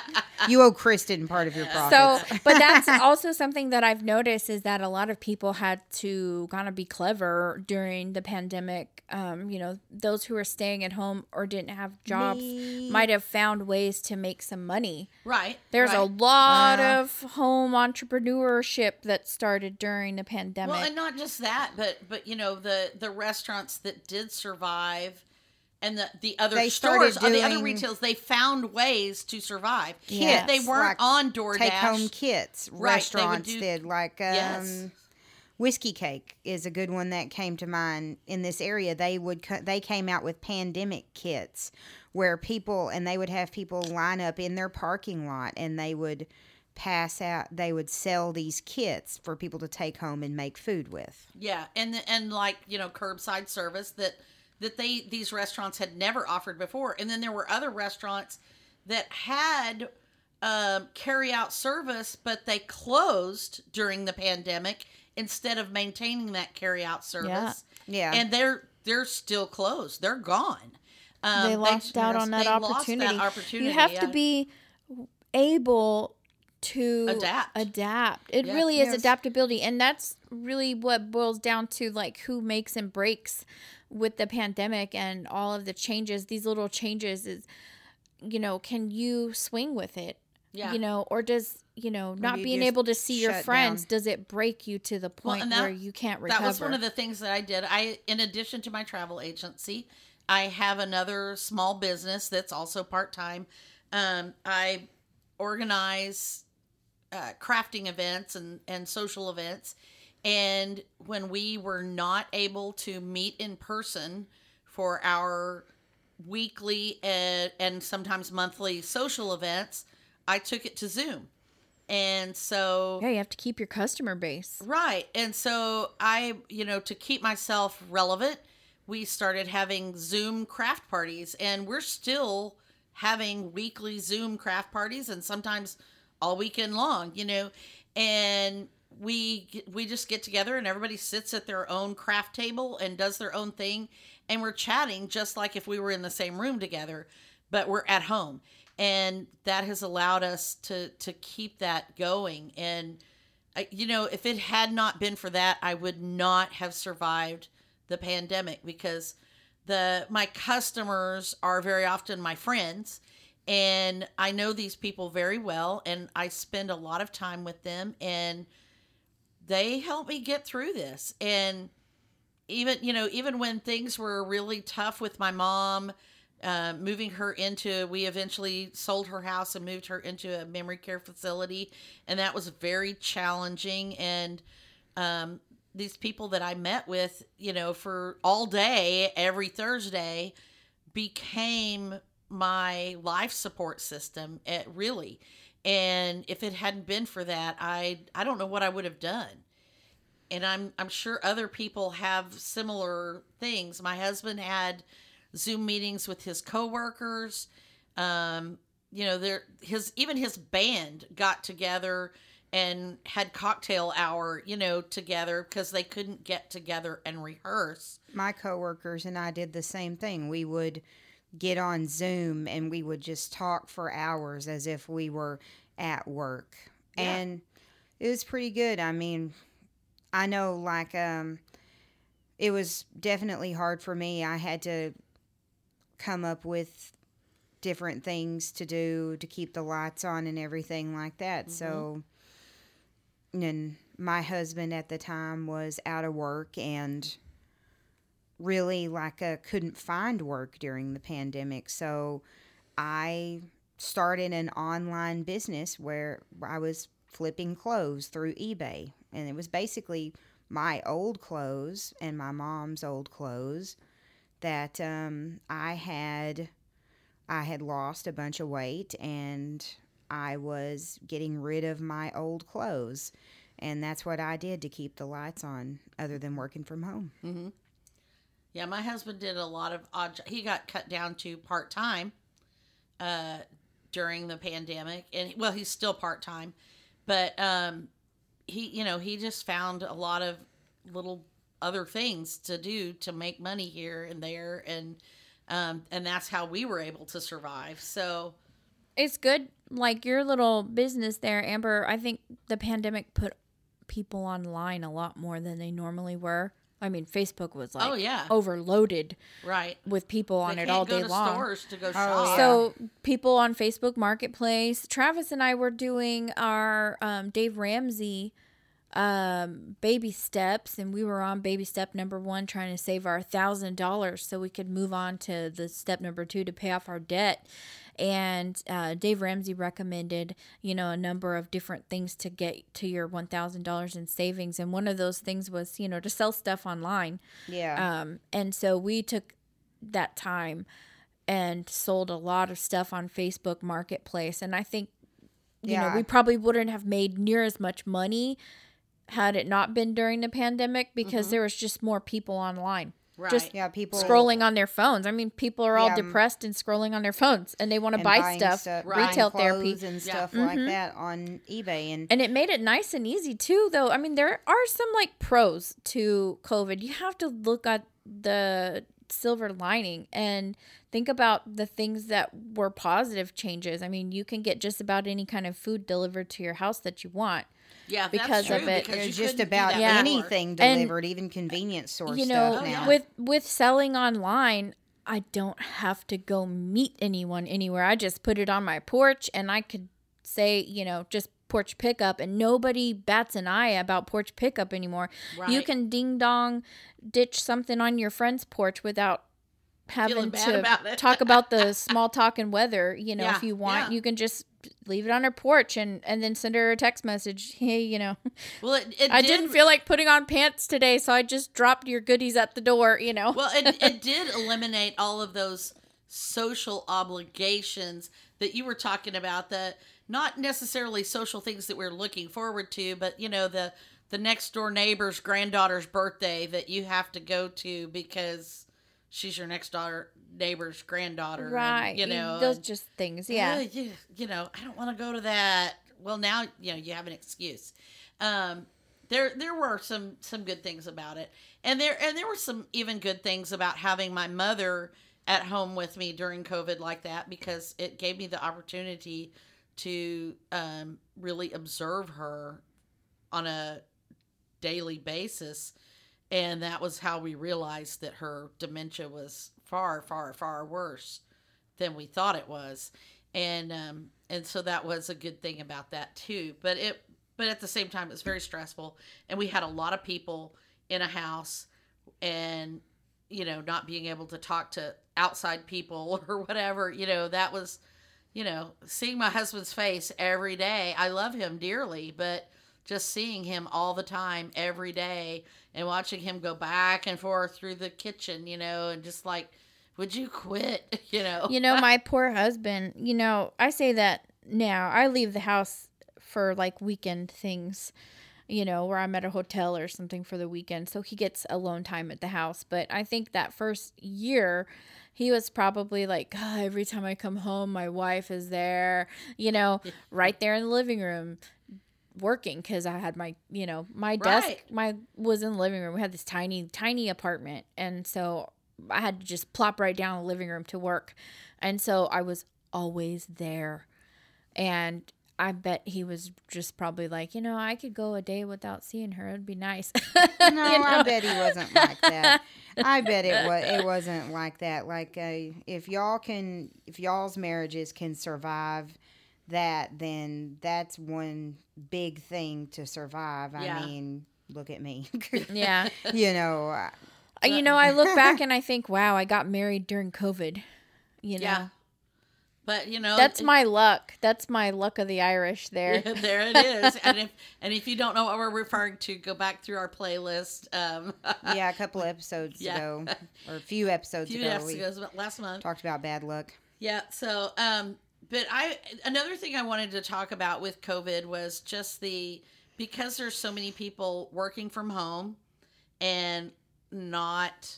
S3: you owe Kristen part of your profits.
S2: So, but that's also something that I've noticed is that a lot of people had to kind of be clever during the pandemic. Um, you know, those who were staying at home or didn't have jobs
S3: Me.
S2: might have found ways to make some money.
S1: right.
S2: There's a lot
S3: Uh.
S2: of home entrepreneurship that started during the pandemic.
S1: Well, and not just that, but but you know the the restaurants that did survive, and the the other
S3: They
S1: stores, or the other
S3: doing-
S1: retails, they found ways to survive.
S2: Yes,
S1: If they weren't
S3: like
S1: on DoorDash.
S3: Take home kits.
S1: Right,
S3: Restaurants
S1: do-
S3: did like um,
S1: Yes.
S3: whiskey cake is a good one that came to mind in this area. They would they came out with pandemic kits where people and they would have people line up in their parking lot and they would pass out they would sell these kits for people to take home and make food with
S1: Yeah, and and like you know curbside service that that they these restaurants had never offered before, and then there were other restaurants that had um, carry out service, but they closed during the pandemic instead of maintaining that carry out service.
S3: Yeah. yeah.
S1: and they're they're still closed. They're gone. Um,
S2: they lost out on that
S1: they lost
S2: opportunity.
S1: that opportunity.
S2: You have to be able to
S1: Adapt.
S2: Adapt. It
S1: Yeah.
S2: really is
S3: Yes.
S2: adaptability, and that's really what boils down to like who makes and breaks with the pandemic and all of the changes. These little changes is, you know, can you swing with it?
S1: Yeah.
S2: You know, or does you know not
S3: you
S2: being able to see your friends
S3: down.
S2: does it break you to the point
S1: and that-
S2: where you can't recover?
S1: That was one of the things that I did. I, in addition to my travel agency, I have another small business that's also part time. Um, I organize uh, crafting events and and social events, and when we were not able to meet in person for our weekly and, and sometimes monthly social events, I took it to Zoom. And so
S2: yeah, you have to keep your customer base.
S1: Right. And so I, you know, to keep myself relevant, we started having Zoom craft parties and we're still having weekly Zoom craft parties and sometimes all weekend long, you know. And we we just get together and everybody sits at their own craft table and does their own thing and we're chatting just like if we were in the same room together, but we're at home. And that has allowed us to to keep that going and I, you know, if it had not been for that, I would not have survived the pandemic because the my customers are very often my friends and I know these people very well and I spend a lot of time with them and they help me get through this. And even you know even when things were really tough with my mom uh, moving her into we eventually sold her house and moved her into a memory care facility and that was very challenging. And um, these people that i met with you know for all day every thursday became my life support system at really and if it hadn't been for that i i don't know what i would have done and i'm i'm sure other people have similar things my husband had Zoom meetings with his coworkers. Um, you know, there his even his band got together and had cocktail hour, you know, together because they couldn't get together and rehearse.
S3: my coworkers and I did the same thing. We would get on Zoom and we would just talk for hours as if we were at work.
S1: Yeah.
S3: And it was pretty good. I mean, I know like um it was definitely hard for me. I had to come up with different things to do to keep the lights on and everything like that. So and my husband at the time was out of work and really like uh, couldn't find work during the pandemic. So i started an online business where i was flipping clothes through ebay and it was basically my old clothes and my mom's old clothes that um, i had i had lost a bunch of weight and i was getting rid of my old clothes. And that's what i did to keep the lights on other than working from home
S1: Yeah, my husband did a lot of odd. He got cut down to part time uh, during the pandemic, and well, he's still part time, but um, he, you know, he just found a lot of little other things to do to make money here and there, and um, and that's how we were able to survive. So
S2: it's good like your little business there amber i think the pandemic put people online a lot more than they normally were i mean facebook was like
S1: Oh, yeah.
S2: overloaded
S1: right,
S2: with people on
S1: they
S2: it all day long
S1: stores to go
S3: Oh, yeah.
S2: so people on facebook marketplace travis and i were doing our um, dave ramsey um, baby steps and we were on baby step number one trying to save our thousand dollars so we could move on to the step number two to pay off our debt and uh, dave ramsey recommended you know a number of different things to get to your $1000 in savings. And one of those things was you know to sell stuff online.
S3: Yeah.
S2: Um, and so we took that time and sold a lot of stuff on Facebook Marketplace. And I think, you know,
S3: Yeah.
S2: we probably wouldn't have made near as much money had it not been during the pandemic because there was just more people online
S1: Right.
S2: Just
S3: Yeah, people
S2: scrolling on their phones. I mean, people are all
S3: Yeah,
S2: depressed and scrolling on their phones and they want to buy
S3: buying
S2: stuff,
S1: Right.
S2: retail therapy.
S3: clothes and
S1: Yeah.
S3: stuff like mm-hmm. that on eBay and
S2: And it made it nice and easy too, though. I mean, there are some like pros to COVID. You have to look at the silver lining and think about the things that were positive changes. I mean, you can get just about any kind of food delivered to your house that you want.
S1: Yeah,
S2: because
S1: that's
S2: of it.
S1: because you
S3: There's just about
S2: Yeah.
S1: before.
S3: anything
S2: And,
S3: delivered, even convenience store
S2: you
S3: stuff
S2: know,
S1: Oh,
S3: now.
S1: yeah.
S2: with with selling online, I don't have to go meet anyone anywhere. I just put it on my porch and I could say, you know, just porch pickup and nobody bats an eye about porch pickup anymore. You can ding dong ditch something on your friend's porch without having
S1: Feeling bad about
S2: to talk about the [laughs] small talk and weather, you know,
S1: Yeah,
S2: if you want,
S1: yeah.
S2: you can just leave it on her porch and and then send her a text message, [laughs] "Hey, you know,
S1: Well, it, it
S2: I
S1: did,
S2: didn't feel like putting on pants today, so I just dropped your goodies at the door, you know."
S1: Well, it, it [laughs] did eliminate all of those social obligations that you were talking about. The not necessarily social things that we're looking forward to, but you know the the next door neighbor's granddaughter's birthday that you have to go to because she's your next daughter neighbor's granddaughter, and,
S2: right.
S1: you know,
S2: those
S1: and-
S2: just things. Yeah.
S1: "Uh, you, you know, I don't want to go to that. Well, now you know you have an excuse. Um, there there were some some good things about it, and there and there were some even good things about having my mother at home with me during COVID like that because it gave me the opportunity to um, really observe her on a daily basis. And that was how we realized that her dementia was far, far, far worse than we thought it was. And um, and so that was a good thing about that too. But it but at the same time it was very stressful and we had a lot of people in a house and you know not being able to talk to outside people [laughs] or whatever you know that was you know seeing my husband's face every day i love him dearly but just seeing him all the time every day and watching him go back and forth through the kitchen you know and just like would you quit [laughs] you know
S2: you know, [laughs] my poor husband, you know, I say that now. I leave the house for like weekend things, you know, where I'm at a hotel or something for the weekend. So he gets alone time at the house. But I think that first year, he was probably like, God, every time I come home, my wife is there, you know, [laughs] right there in the living room working because I had my, you know, my desk,
S1: Right.
S2: my was in the living room. We had this tiny, tiny apartment. And so I had to just plop right down in the living room to work. And so I was always there. And I bet he was just probably like, you know, I could go a day without seeing her. It'd be nice. [laughs]
S3: No, I bet he wasn't like that. I bet it was. It wasn't like that. Like, uh, if y'all can, if y'all's marriages can survive that, then that's one big thing to survive. I
S1: Yeah.
S3: mean, look at me. [laughs]
S2: yeah.
S3: you know, uh,
S2: Uh, You know, I look back and I think, wow, I got married during COVID. You know,
S1: yeah but you know
S2: that's
S1: it-
S2: my luck. That's my luck of the Irish there.
S1: Yeah, there it is. and [laughs] if and if you don't know what we're referring to, go back through our playlist. Um, [laughs]
S3: yeah, a couple episodes
S1: Yeah.
S3: ago, or a few episodes
S1: few
S3: ago,
S1: episodes ago, last month.
S3: talked about bad luck.
S1: Yeah. So, um, but I another thing I wanted to talk about with COVID was just the because there's so many people working from home and not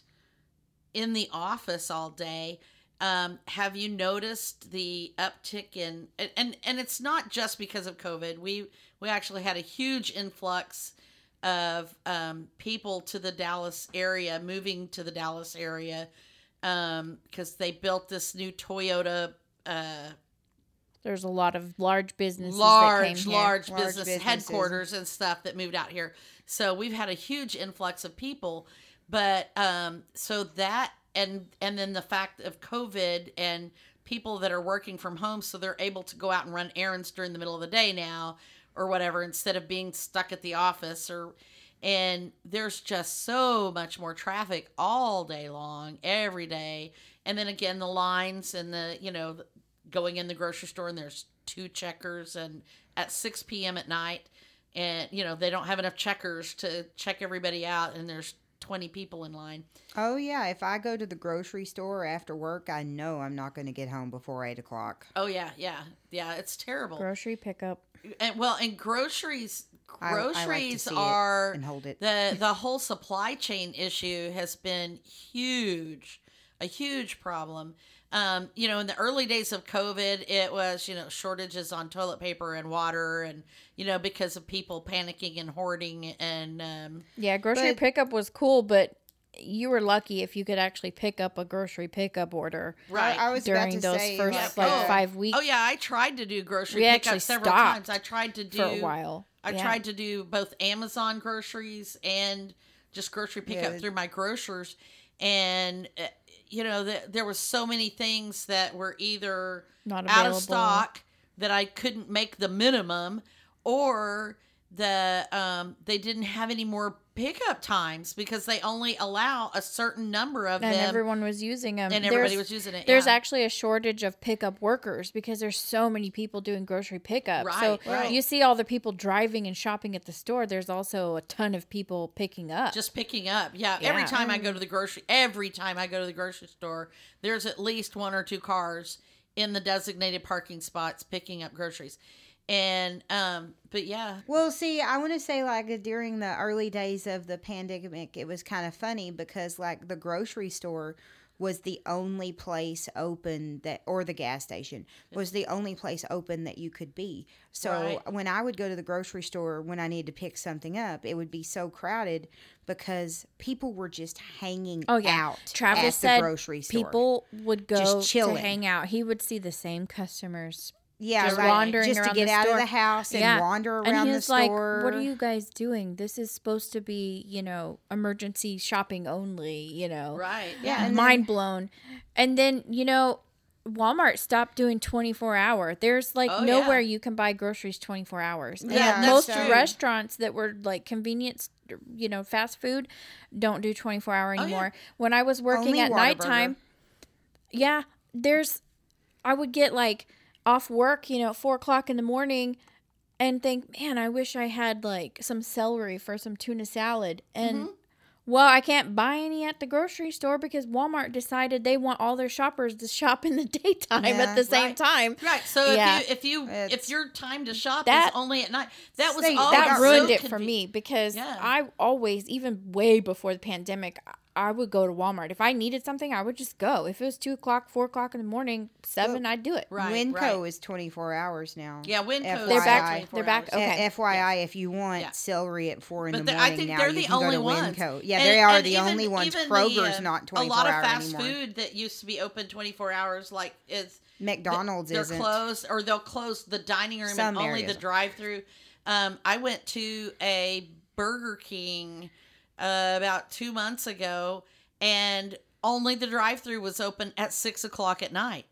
S1: in the office all day. Um, have you noticed the uptick in and, and it's not just because of COVID. We we actually had a huge influx of um, people to the Dallas area, moving to the Dallas area um, because they built this new Toyota uh,
S2: There's a lot of large businesses that
S1: large,
S2: came here.
S1: large,
S3: Large
S1: business
S3: businesses.
S1: headquarters and stuff that moved out here. So we've had a huge influx of people, but um, so that and and then the fact of COVID and people that are working from home, so they're able to go out and run errands during the middle of the day now or whatever instead of being stuck at the office or and there's just so much more traffic all day long every day and then again the lines and the you know going in the grocery store and there's two checkers and at 6 p.m at night and you know they don't have enough checkers to check everybody out and there's 20 people in line.
S3: Oh yeah, if I go to the grocery store after work, I know I'm not going to get home before eight o'clock.
S1: Oh yeah, yeah, yeah. It's terrible.
S2: Grocery pickup.
S1: and well, and groceries,
S3: I- I like
S1: groceries are
S3: and hold it.
S1: the the whole supply chain issue has been huge, a huge problem. Um, you know, in the early days of COVID, it was you know shortages on toilet paper and water, and you know because of people panicking and hoarding, and um,
S2: Yeah, grocery
S3: But-
S2: pickup was cool, but you were lucky if you could actually pick up a grocery pickup order
S1: right.
S3: I, I was about
S2: during
S3: to
S2: those
S3: say,
S2: first
S1: like,
S2: like
S1: oh,
S2: five weeks
S1: oh yeah, I tried to do grocery
S2: We
S1: pickup several times. I tried to do
S2: for a while.
S1: I
S2: Yeah.
S1: tried to do both Amazon groceries and just grocery pickup
S3: Yeah.
S1: through my grocers, and uh, you know the, there was so many things that were either
S2: Not
S1: out of stock that I couldn't make the minimum, or the um, they didn't have any more pickup times because they only allow a certain number of
S2: and
S1: them,
S2: everyone was using them.
S1: and everybody
S2: There's-
S1: was using it.
S2: There's
S1: yeah.
S2: actually a shortage of pickup workers because there's so many people doing grocery pickup. so
S1: Right, right.
S2: you see all the people driving and shopping at the store. There's also a ton of people picking up.
S1: just picking up. Yeah, every time I go mm. to the grocery, every time I go to the grocery store, there's at least one or two cars in the designated parking spots picking up groceries. And um, but yeah,
S3: Well, see, I want to say like during the early days of the pandemic, it was kind of funny because like the grocery store was the only place open that or the gas station was the only place open that you could be. So
S1: Right.
S3: when I would go to the grocery store when I needed to pick something up, it would be so crowded because people were just hanging
S2: Oh yeah,
S3: out
S2: Travis
S3: at
S2: said
S3: the grocery store.
S2: people would go
S3: Just
S2: to
S3: chilling.
S2: hang out. He would see the same customers
S3: yeah,
S2: just
S3: right.
S2: wandering
S3: just to get
S2: the
S3: out
S2: store.
S3: of the house and
S2: Yeah.
S3: wander
S2: and
S3: around
S2: he
S3: the
S2: was like,
S3: store.
S2: "What are you guys doing? This is supposed to be, you know, emergency shopping only. You know,
S1: right,
S3: Yeah,
S1: yeah,
S3: and
S2: mind blown." And then you know, Walmart stopped doing twenty four hour. There's like
S1: Oh,
S2: nowhere
S1: yeah.
S2: you can buy groceries twenty four hours. And
S3: Yeah,
S2: most
S3: true.
S2: restaurants that were like convenience, you know, fast food, don't do twenty four hour
S1: Oh, yeah.
S2: anymore. When I was working
S3: Only
S2: at
S3: Whataburger.
S2: nighttime, yeah, there's I would get like off work, you know, at four o'clock in the morning and think, man, I wish I had like some celery for some tuna salad. And
S1: Mm-hmm.
S2: well, I can't buy any at the grocery store because Walmart decided they want all their shoppers to [laughs] shop in the daytime
S3: Yeah,
S2: at the same
S1: right.
S2: time.
S1: right. So
S2: Yeah.
S1: if you if you if your time to shop
S2: That-
S1: is only at night, that was
S3: See,
S1: all
S2: that ruined
S1: so
S2: it for me because
S1: Yeah.
S2: I always, even way before the pandemic, I- I would go to Walmart. If I needed something, I would just go. If it was two o'clock, four o'clock in the morning, seven, I'd do it.
S1: Right,
S3: Winco
S1: right.
S3: is 24 hours now.
S1: Yeah, Winco.
S2: They're back.
S3: FYI.
S2: They're back.
S1: hours.
S2: Okay.
S3: A- FYI, if you want
S1: Yeah.
S3: celery at four in
S1: But
S3: the
S1: the-
S3: morning
S1: I think
S3: now,
S1: they're
S3: you
S1: the
S3: can go
S1: only
S3: to
S1: ones.
S3: Winco. Yeah,
S1: And-
S3: they are the
S1: even-
S3: only ones.
S1: even the,
S3: Kroger's
S1: uh,
S3: not 24 hours
S1: A lot of fast
S3: anymore.
S1: food that used to be open 24 hours, like is
S3: McDonald's
S1: they're
S3: isn't.
S1: closed or they'll close the dining room
S3: Some
S1: and only
S3: areas
S1: the drive-through. Um, I went to a Burger King uh, about two months ago, and only the drive-through was open at six o'clock at night.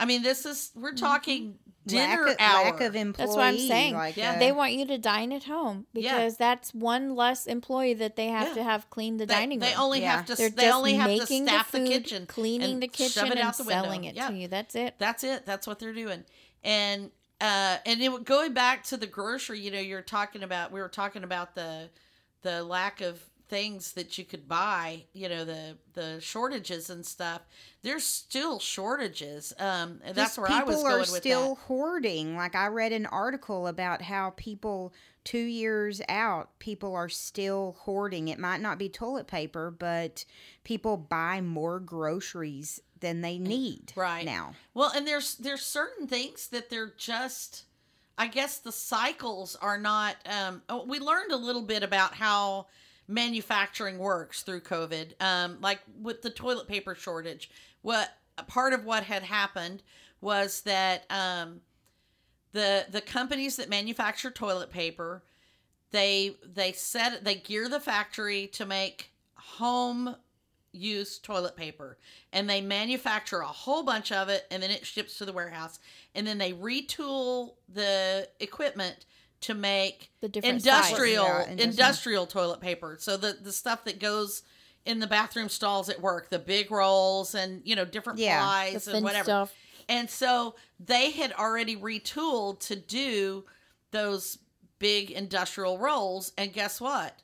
S1: I mean, this is we're talking dinner
S3: lack of,
S1: hour.
S3: lack of employees.
S2: That's what I'm saying.
S3: Like,
S1: Yeah.
S3: uh,
S2: They want you to dine at home
S1: Yeah.
S2: because that's one less employee that they have
S1: Yeah.
S2: to have clean the
S1: they,
S2: dining room.
S1: they only
S3: Yeah.
S1: have to.
S2: They're
S1: they
S2: just
S1: only have to
S2: making the
S1: staff the,
S2: food,
S1: kitchen,
S2: cleaning the kitchen,
S1: shove it
S2: and
S1: out the window.
S2: selling it
S1: Yeah.
S2: to you. That's it.
S1: That's it. That's what they're doing. And uh and it, going back to the grocery, you know, you're talking about we were talking about the the lack of things that you could buy, you know, the the shortages and stuff. There's still shortages. Um and that's
S3: just
S1: where I was
S3: people
S1: going
S3: are
S1: with
S3: still
S1: that.
S3: hoarding. Like I read an article about how people two years out, people are still hoarding. It might not be toilet paper, but people buy more groceries than they need
S1: Right.
S3: now.
S1: Well, and there's there's certain things that they're just I guess the cycles are not um oh, we learned a little bit about how manufacturing works through COVID. Um like with the toilet paper shortage. What part of what had happened was that um the the companies that manufacture toilet paper they they set they gear the factory to make home use toilet paper and they manufacture a whole bunch of it and then it ships to the warehouse and then they retool the equipment to make
S2: The different
S1: industrial
S3: Yeah, industrial.
S1: toilet paper so the the stuff that goes in the bathroom stalls at work the big rolls and you know different
S3: Yeah,
S1: plies and whatever
S2: stuff.
S1: and so they had already retooled to do those big industrial rolls. And guess what?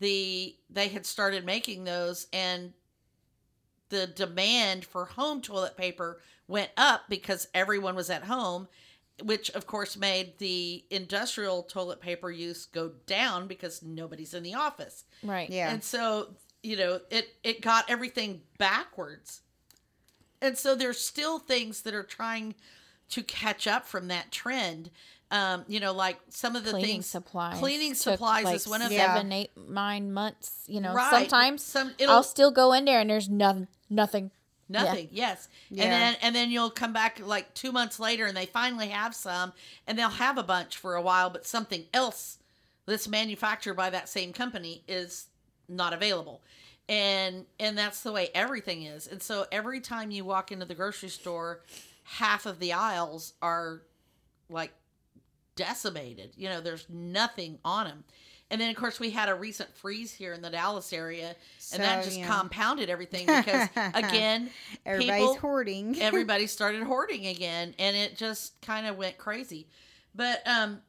S1: the they had started making those and the demand for home toilet paper went up because everyone was at home which of course made the industrial toilet paper use go down because nobody's in the office
S2: Right.
S3: Yeah.
S1: and so you know it it got everything backwards and so there's still things that are trying to catch up from that trend um you know like some of the
S2: cleaning
S1: things
S2: supplies.
S1: cleaning supplies
S2: like
S1: is one of
S3: Yeah.
S2: seven, eight, nine months. You know,
S1: Right.
S2: sometimes
S1: some it'll
S2: I'll still go in there and there's nothing, nothing.
S1: Nothing. Yes.
S3: Yeah.
S1: And then and then you'll come back like 2 months later and they finally have some and they'll have a bunch for a while but something else that's manufactured by that same company is not available. And and that's the way everything is. And so every time you walk into the grocery store, half of the aisles are like decimated. You know, there's nothing on them. And then of course we had a recent freeze here in the Dallas area and that just
S3: yeah.
S1: compounded everything because [laughs] again
S3: Everybody's
S1: people-
S3: hoarding. [laughs]
S1: everybody started hoarding again and it just kind of went crazy but um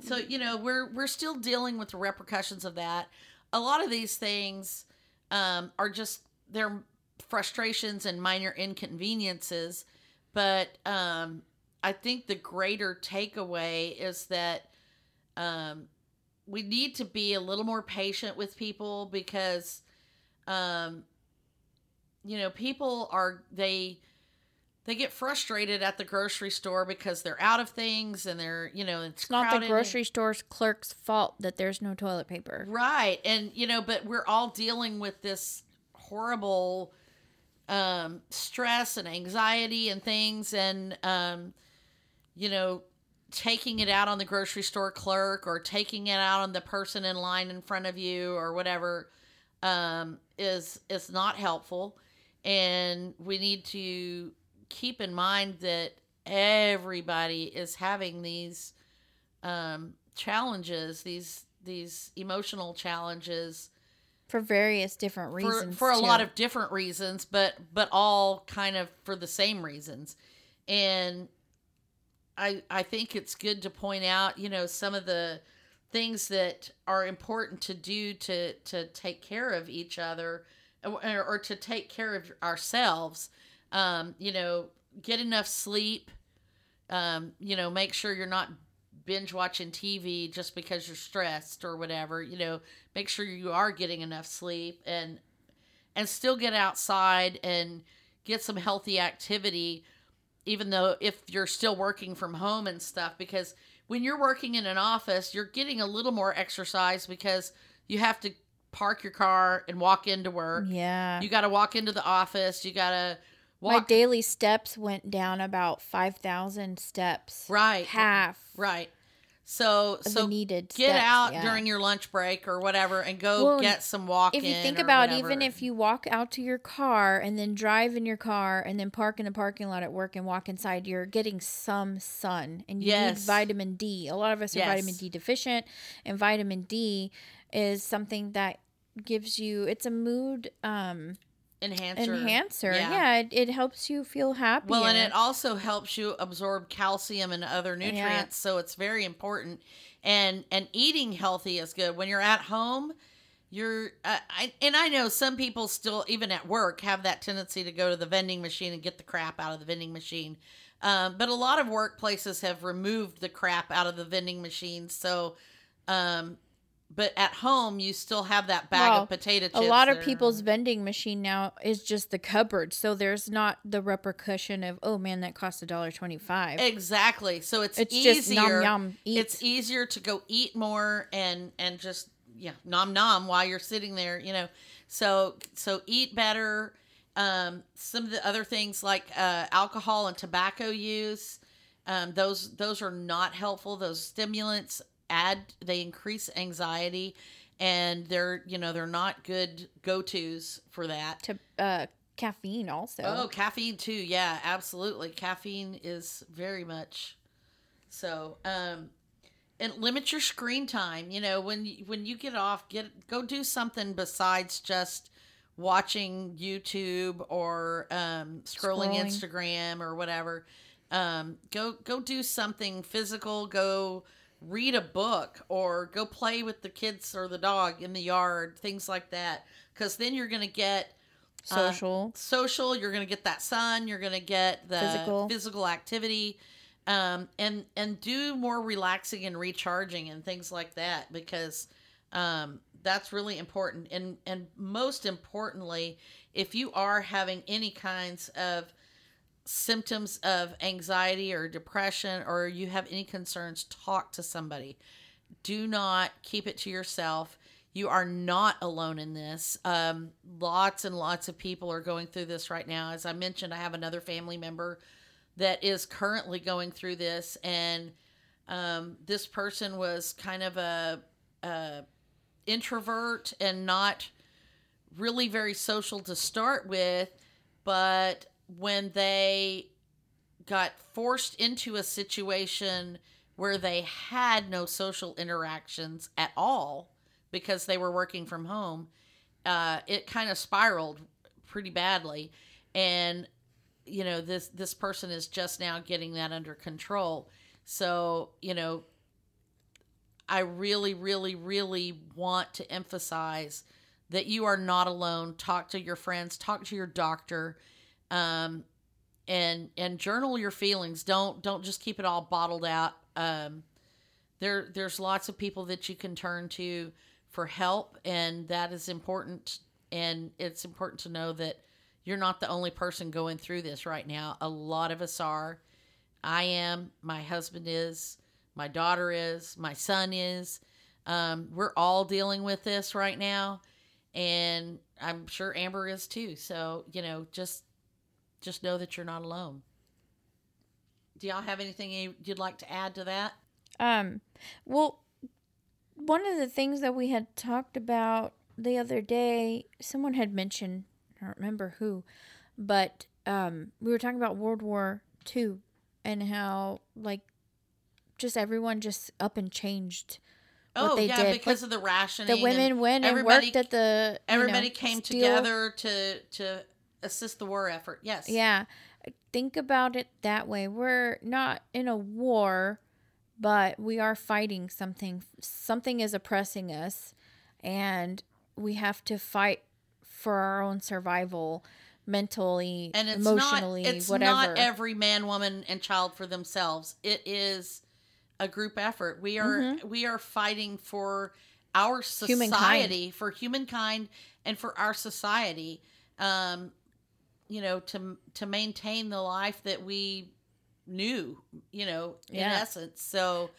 S1: so you know we're we're still dealing with the repercussions of that a lot of these things um are just they're frustrations and minor inconveniences but um i think the greater takeaway is that um we need to be a little more patient with people because um you know people are they they get frustrated at the grocery store because they're out of things and they're you know it's
S2: It's not the
S1: crowded and-
S2: grocery store's clerk's fault that there's no toilet paper.
S1: right and you know but we're all dealing with this horrible um stress and anxiety and things and um you know taking it out on the grocery store clerk or taking it out on the person in line in front of you or whatever um is is not helpful and we need to keep in mind that everybody is having these um challenges these these emotional challenges
S2: For various different
S1: for,
S2: reasons.
S1: for a
S2: too.
S1: lot of different reasons but but all kind of for the same reasons and i i think it's good to point out you know some of the things that are important to do to to take care of each other or, or to take care of ourselves. Um you know get enough sleep um you know make sure you're not binge watching TV just because you're stressed or whatever, you know, make sure you are getting enough sleep and and still get outside and get some healthy activity even though if you're still working from home and stuff because when you're working in an office, you're getting a little more exercise because you have to park your car and walk into work.
S2: Yeah.
S1: You got to walk into the office, you got to
S2: My daily steps went down about 5,000 steps.
S1: right.
S2: Half
S1: Right. So so
S2: needed
S1: get
S2: steps,
S1: out
S2: yeah.
S1: during your lunch break or whatever and go
S2: Well,
S1: get some walk
S2: if you think about
S1: whatever.
S2: even if you walk out to your car and then drive in your car and then park in the parking lot at work and walk inside you're getting some sun and you need vitamin d a lot of us are vitamin d deficient and vitamin d is something that gives you it's a mood um
S1: enhancer
S2: enhancer yeah, it, it helps you feel happy
S1: Well, and it also helps you absorb calcium and other nutrients,
S2: Yeah.
S1: so it's very important. And and eating healthy is good. When you're at home, you're uh, I and I know some people still even at work have that tendency to go to the vending machine and get the crap out of the vending machine. Um, but a lot of workplaces have removed the crap out of the vending machines, So, um, but at home you still have that bag
S2: Well,
S1: of potato chips.
S2: a lot of people's vending machine now is just the cupboard so there's not the repercussion of oh man that cost a dollar 25
S1: Exactly. So it's,
S2: it's
S1: easier.
S2: nom.
S1: It's easier to go eat more and and just yeah nom nom while you're sitting there. You know, so so eat better. Um, some of the other things like uh, alcohol and tobacco use, um, those those are not helpful. Those stimulants add they increase anxiety, and they're you know they're not good go tos for that.
S2: to uh caffeine also
S1: Oh, caffeine too. Yeah, absolutely. Caffeine is very much so. Um, and limit your screen time. You know, when you, when you get off, get go do something besides just watching YouTube or um, scrolling,
S2: Scrolling.
S1: Instagram or whatever. Um, go go do something physical. Go read a book or go play with the kids or the dog in the yard, things like that. Because then you're going to get uh,
S2: Social.
S1: social. You're going to get that sun. You're going to get the
S2: Physical.
S1: physical activity, um, and and do more relaxing and recharging and things like that because um, that's really important. And and most importantly, if you are having any kinds of symptoms of anxiety or depression or you have any concerns, talk to somebody. Do not keep it to yourself. You are not alone in this. Um, lots and lots of people are going through this right now. As I mentioned, I have another family member that is currently going through this, and um, this person was kind of a, a introvert and not really very social to start with, but when they got forced into a situation where they had no social interactions at all because they were working from home, uh, it kind of spiraled pretty badly. And you know this this person is just now getting that under control. So you know, I really, really, really want to emphasize that you are not alone. Talk to your friends. Talk to your doctor. Um, and and journal your feelings. Don't don't just keep it all bottled out. Um, there there's lots of people that you can turn to for help, and that is important. And it's important to know that you're not the only person going through this right now. A lot of us are. I am. My husband is. My daughter is. My son is. Um, we're all dealing with this right now, and I'm sure Amber is too. So you know, just just know that you're not alone. Do y'all have anything you- you'd like to add to that?
S2: Um, well, one of the things that we had talked about the other day, someone had mentioned, I don't remember who, but um, we were talking about World War II and how like just everyone just up and changed. What
S1: oh
S2: they
S1: yeah,
S2: did.
S1: because
S2: Like,
S1: of the rationing.
S2: The women went and
S1: everybody-
S2: worked at the. you know,
S1: Everybody came
S2: steel-
S1: together to to assist the war effort. Yes.
S2: Yeah. Think about it that way. We're not in a war, but we are fighting something. Something is oppressing us, and we have to fight for our own survival mentally,
S1: and it's
S2: emotionally,
S1: not it's
S2: whatever.
S1: not every man, woman, and child for themselves. It is a group effort. We are we are fighting for our
S2: Mm-hmm. Humankind.
S1: society, for humankind, and for our society. Um, you know, to to maintain the life that we knew. You know, in
S2: Yeah.
S1: essence. So,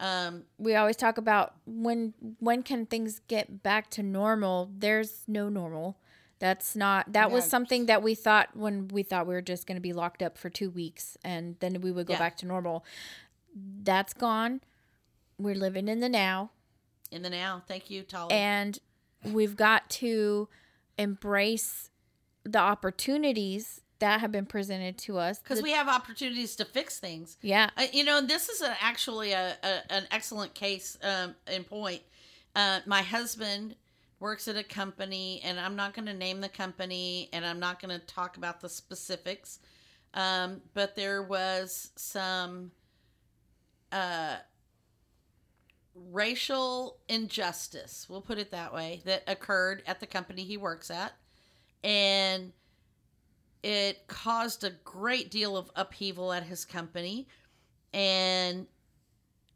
S1: um,
S2: we always talk about when when can things get back to normal there's no normal that's not that was something that we thought when we thought we were just going to be locked up for two weeks and then we would go
S1: Yeah.
S2: back to normal that's gone we're living in the now
S1: in the now. Thank you, Tolly.
S2: and we've got to embrace the opportunities that have been presented to us
S1: because we have opportunities to fix things.
S2: yeah
S1: Uh, you know, this is an, actually a, a an excellent case um, in point. Uh, my husband works at a company, and I'm not going to name the company, and I'm not going to talk about the specifics. Um, but there was some uh, racial injustice, we'll put it that way, that occurred at the company he works at, and it caused a great deal of upheaval at his company. And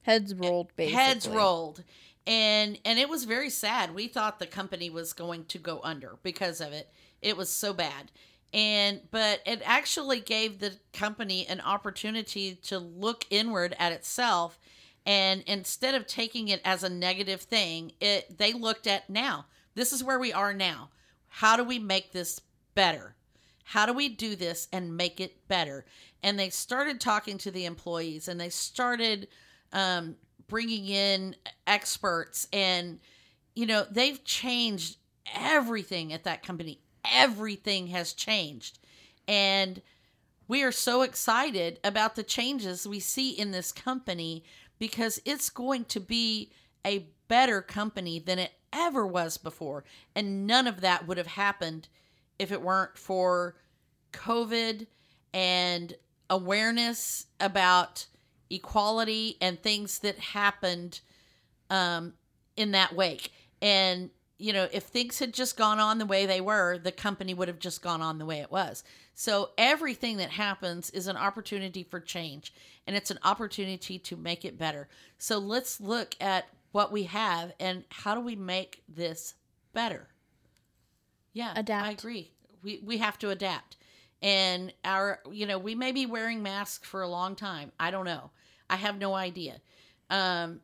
S2: heads rolled basically.
S1: heads rolled. And and it was very sad. We thought the company was going to go under because of it. It was so bad. And but it actually gave the company an opportunity to look inward at itself. And instead of taking it as a negative thing it they looked at now this is where we are now how do we make this better? How do we do this and make it better? And they started talking to the employees and they started um, bringing in experts and you know they've changed everything at that company. Everything has changed. And we are so excited about the changes we see in this company because it's going to be a better company than it ever was before and none of that would have happened if it weren't for covid and awareness about equality and things that happened um, in that wake. And, you know, if things had just gone on the way they were, the company would have just gone on the way it was. So everything that happens is an opportunity for change and it's an opportunity to make it better. So let's look at what we have and how do we make this better? Yeah, I agree. We we have to adapt. And our you know, we may be wearing masks for a long time. I don't know. I have no idea. Um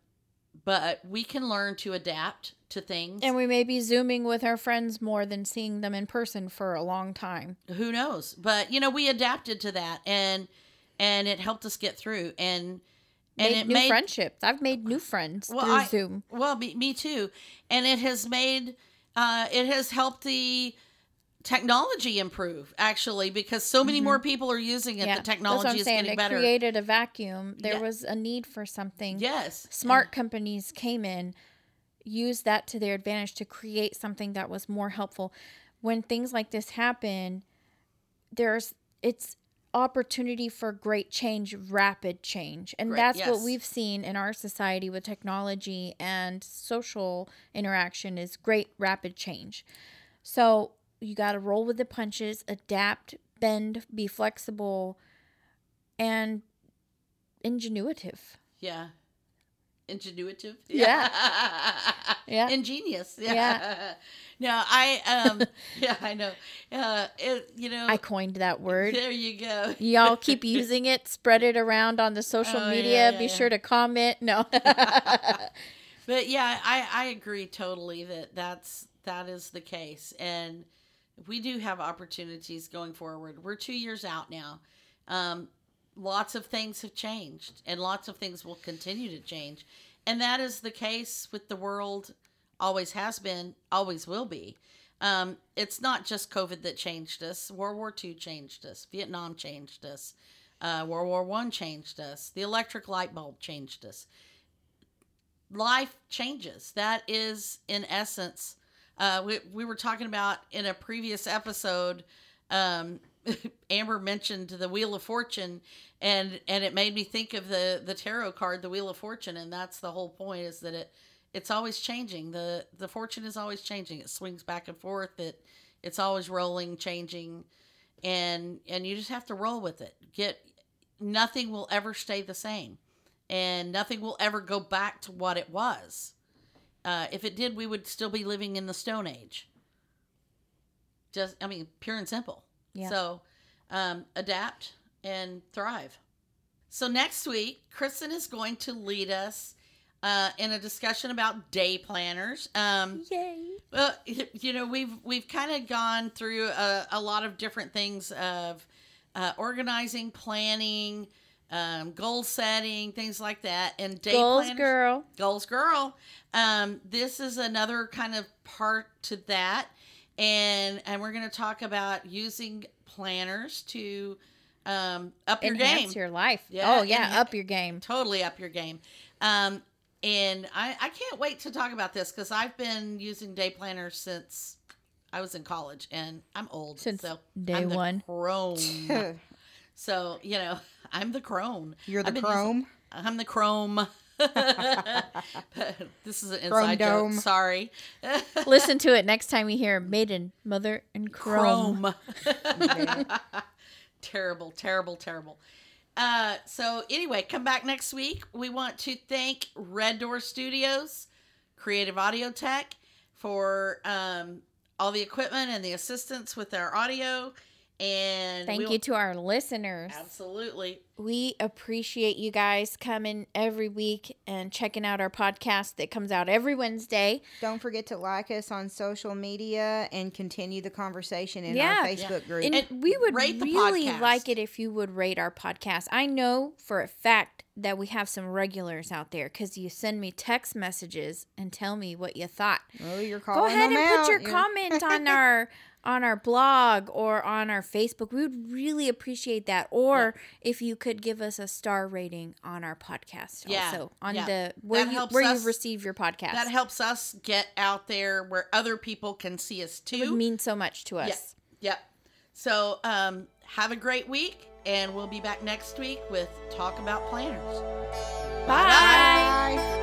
S1: but we can learn to adapt to things.
S2: And we may be zooming with our friends more than seeing them in person for a long time.
S1: who knows but you know we adapted to that and and it helped us get through and and it
S2: new
S1: made
S2: friendships. I've made new friends
S1: Well,
S2: through
S1: I-
S2: Zoom.
S1: well me, me too and it has made uh it has helped the technology improve actually because so many more people are using it the
S2: Mm-hmm. that's what
S1: technology
S2: I'm
S1: is
S2: saying.
S1: getting
S2: It
S1: better
S2: created a vacuum. There
S1: Yeah.
S2: was a need for something.
S1: yes
S2: Smart companies came in, used that to their advantage to create something that was more helpful. When things like this happen, there's it's opportunity for great change, rapid change. And
S1: Great,
S2: that's what we've seen in our society with technology and social interaction is great rapid change. So you got to roll with the punches, adapt, bend, be flexible, and ingenuitive.
S1: yeah ingenuitive [laughs]
S2: Yeah. Yeah.
S1: ingenious yeah,
S2: Yeah. [laughs]
S1: no i um [laughs] yeah i know uh it, you know
S2: I coined that word.
S1: there you go
S2: Y'all keep using it, spread it around on the social
S1: Oh,
S2: media.
S1: yeah,
S2: be
S1: yeah.
S2: sure to comment. No.
S1: But yeah, I, I agree totally that that's that is the case, and we do have opportunities going forward. We're two years out now. Um, lots of things have changed, and lots of things will continue to change, and that is the case with the world. Always has been, always will be. Um, it's not just COVID that changed us. World War II changed us. Vietnam changed us. Uh, World War One changed us. The electric light bulb changed us life changes. That is, in essence, uh, we, we were talking about in a previous episode. Um, [laughs] Amber mentioned the Wheel of Fortune, and and it made me think of the the tarot card, the Wheel of Fortune, and that's the whole point is that it it's always changing. the The fortune is always changing. It swings back and forth. It it's always rolling, changing, and and you just have to roll with it. Get nothing will ever stay the same and nothing will ever go back to what it was. Uh, if it did, we would still be living in the Stone Age. Just, I mean, pure and simple.
S2: Yeah.
S1: So, um, adapt and thrive. So next week, Kristen is going to lead us uh, in a discussion about day planners. Um,
S2: Yay.
S1: well, you know, we've we've kind of gone through a, a lot of different things of uh, organizing, planning, um, goal setting, things like that, and day
S2: Goals,
S1: planners.
S2: girl.
S1: Goals, girl. Um, this is another kind of part to that, and and we're going to talk about using planners to um, up your
S2: Enhance
S1: game
S2: your life.
S1: Yeah,
S2: oh, yeah.
S1: enha-
S2: up your game.
S1: totally up your game. Um, and I, I can't wait to talk about this because I've been using day planners since I was in college, and I'm old.
S2: Since
S1: so
S2: day
S1: I'm
S2: one.
S1: Crone. [laughs] so you know, [laughs] I'm the crone.
S3: You're the
S1: I've been using-
S3: chrome.
S1: I'm the chrome. This is an
S3: Chrome
S1: inside joke.
S3: dome.
S1: Sorry.
S2: Listen to it next time you hear Maiden, Mother, and Chrome.
S1: Chrome. [laughs] terrible, terrible, terrible. Uh, so anyway, come back next week. We want to thank Red Door Studios, Creative Audio Tech, for um, all the equipment and the assistance with our audio. And
S2: Thank you to our listeners.
S1: Absolutely.
S2: We appreciate you guys coming every week and checking out our podcast that comes out every Wednesday.
S3: Don't forget to like us on social media and continue the conversation in
S2: Yeah.
S3: our Facebook group.
S2: And,
S1: And
S2: we would
S1: rate the
S2: really
S1: podcast.
S2: like it if you would rate our podcast. I know for a fact that we have some regulars out there because you send me text messages and tell me what you thought.
S3: oh, you're calling Go
S2: ahead
S3: them
S2: and put your
S3: You're-
S2: comment on [laughs] our on our blog or on our Facebook. We would really appreciate that. Or if you could give us a star rating on our podcast
S1: Yeah,
S2: also on
S1: yeah.
S2: the where
S1: That
S2: you where
S1: us-
S2: you receive your podcast.
S1: That helps us get out there where other people can see us too.
S2: it would mean so much to us.
S1: Yep. So um, have a great week. And we'll be back next week with Talk About Planners.
S2: Bye.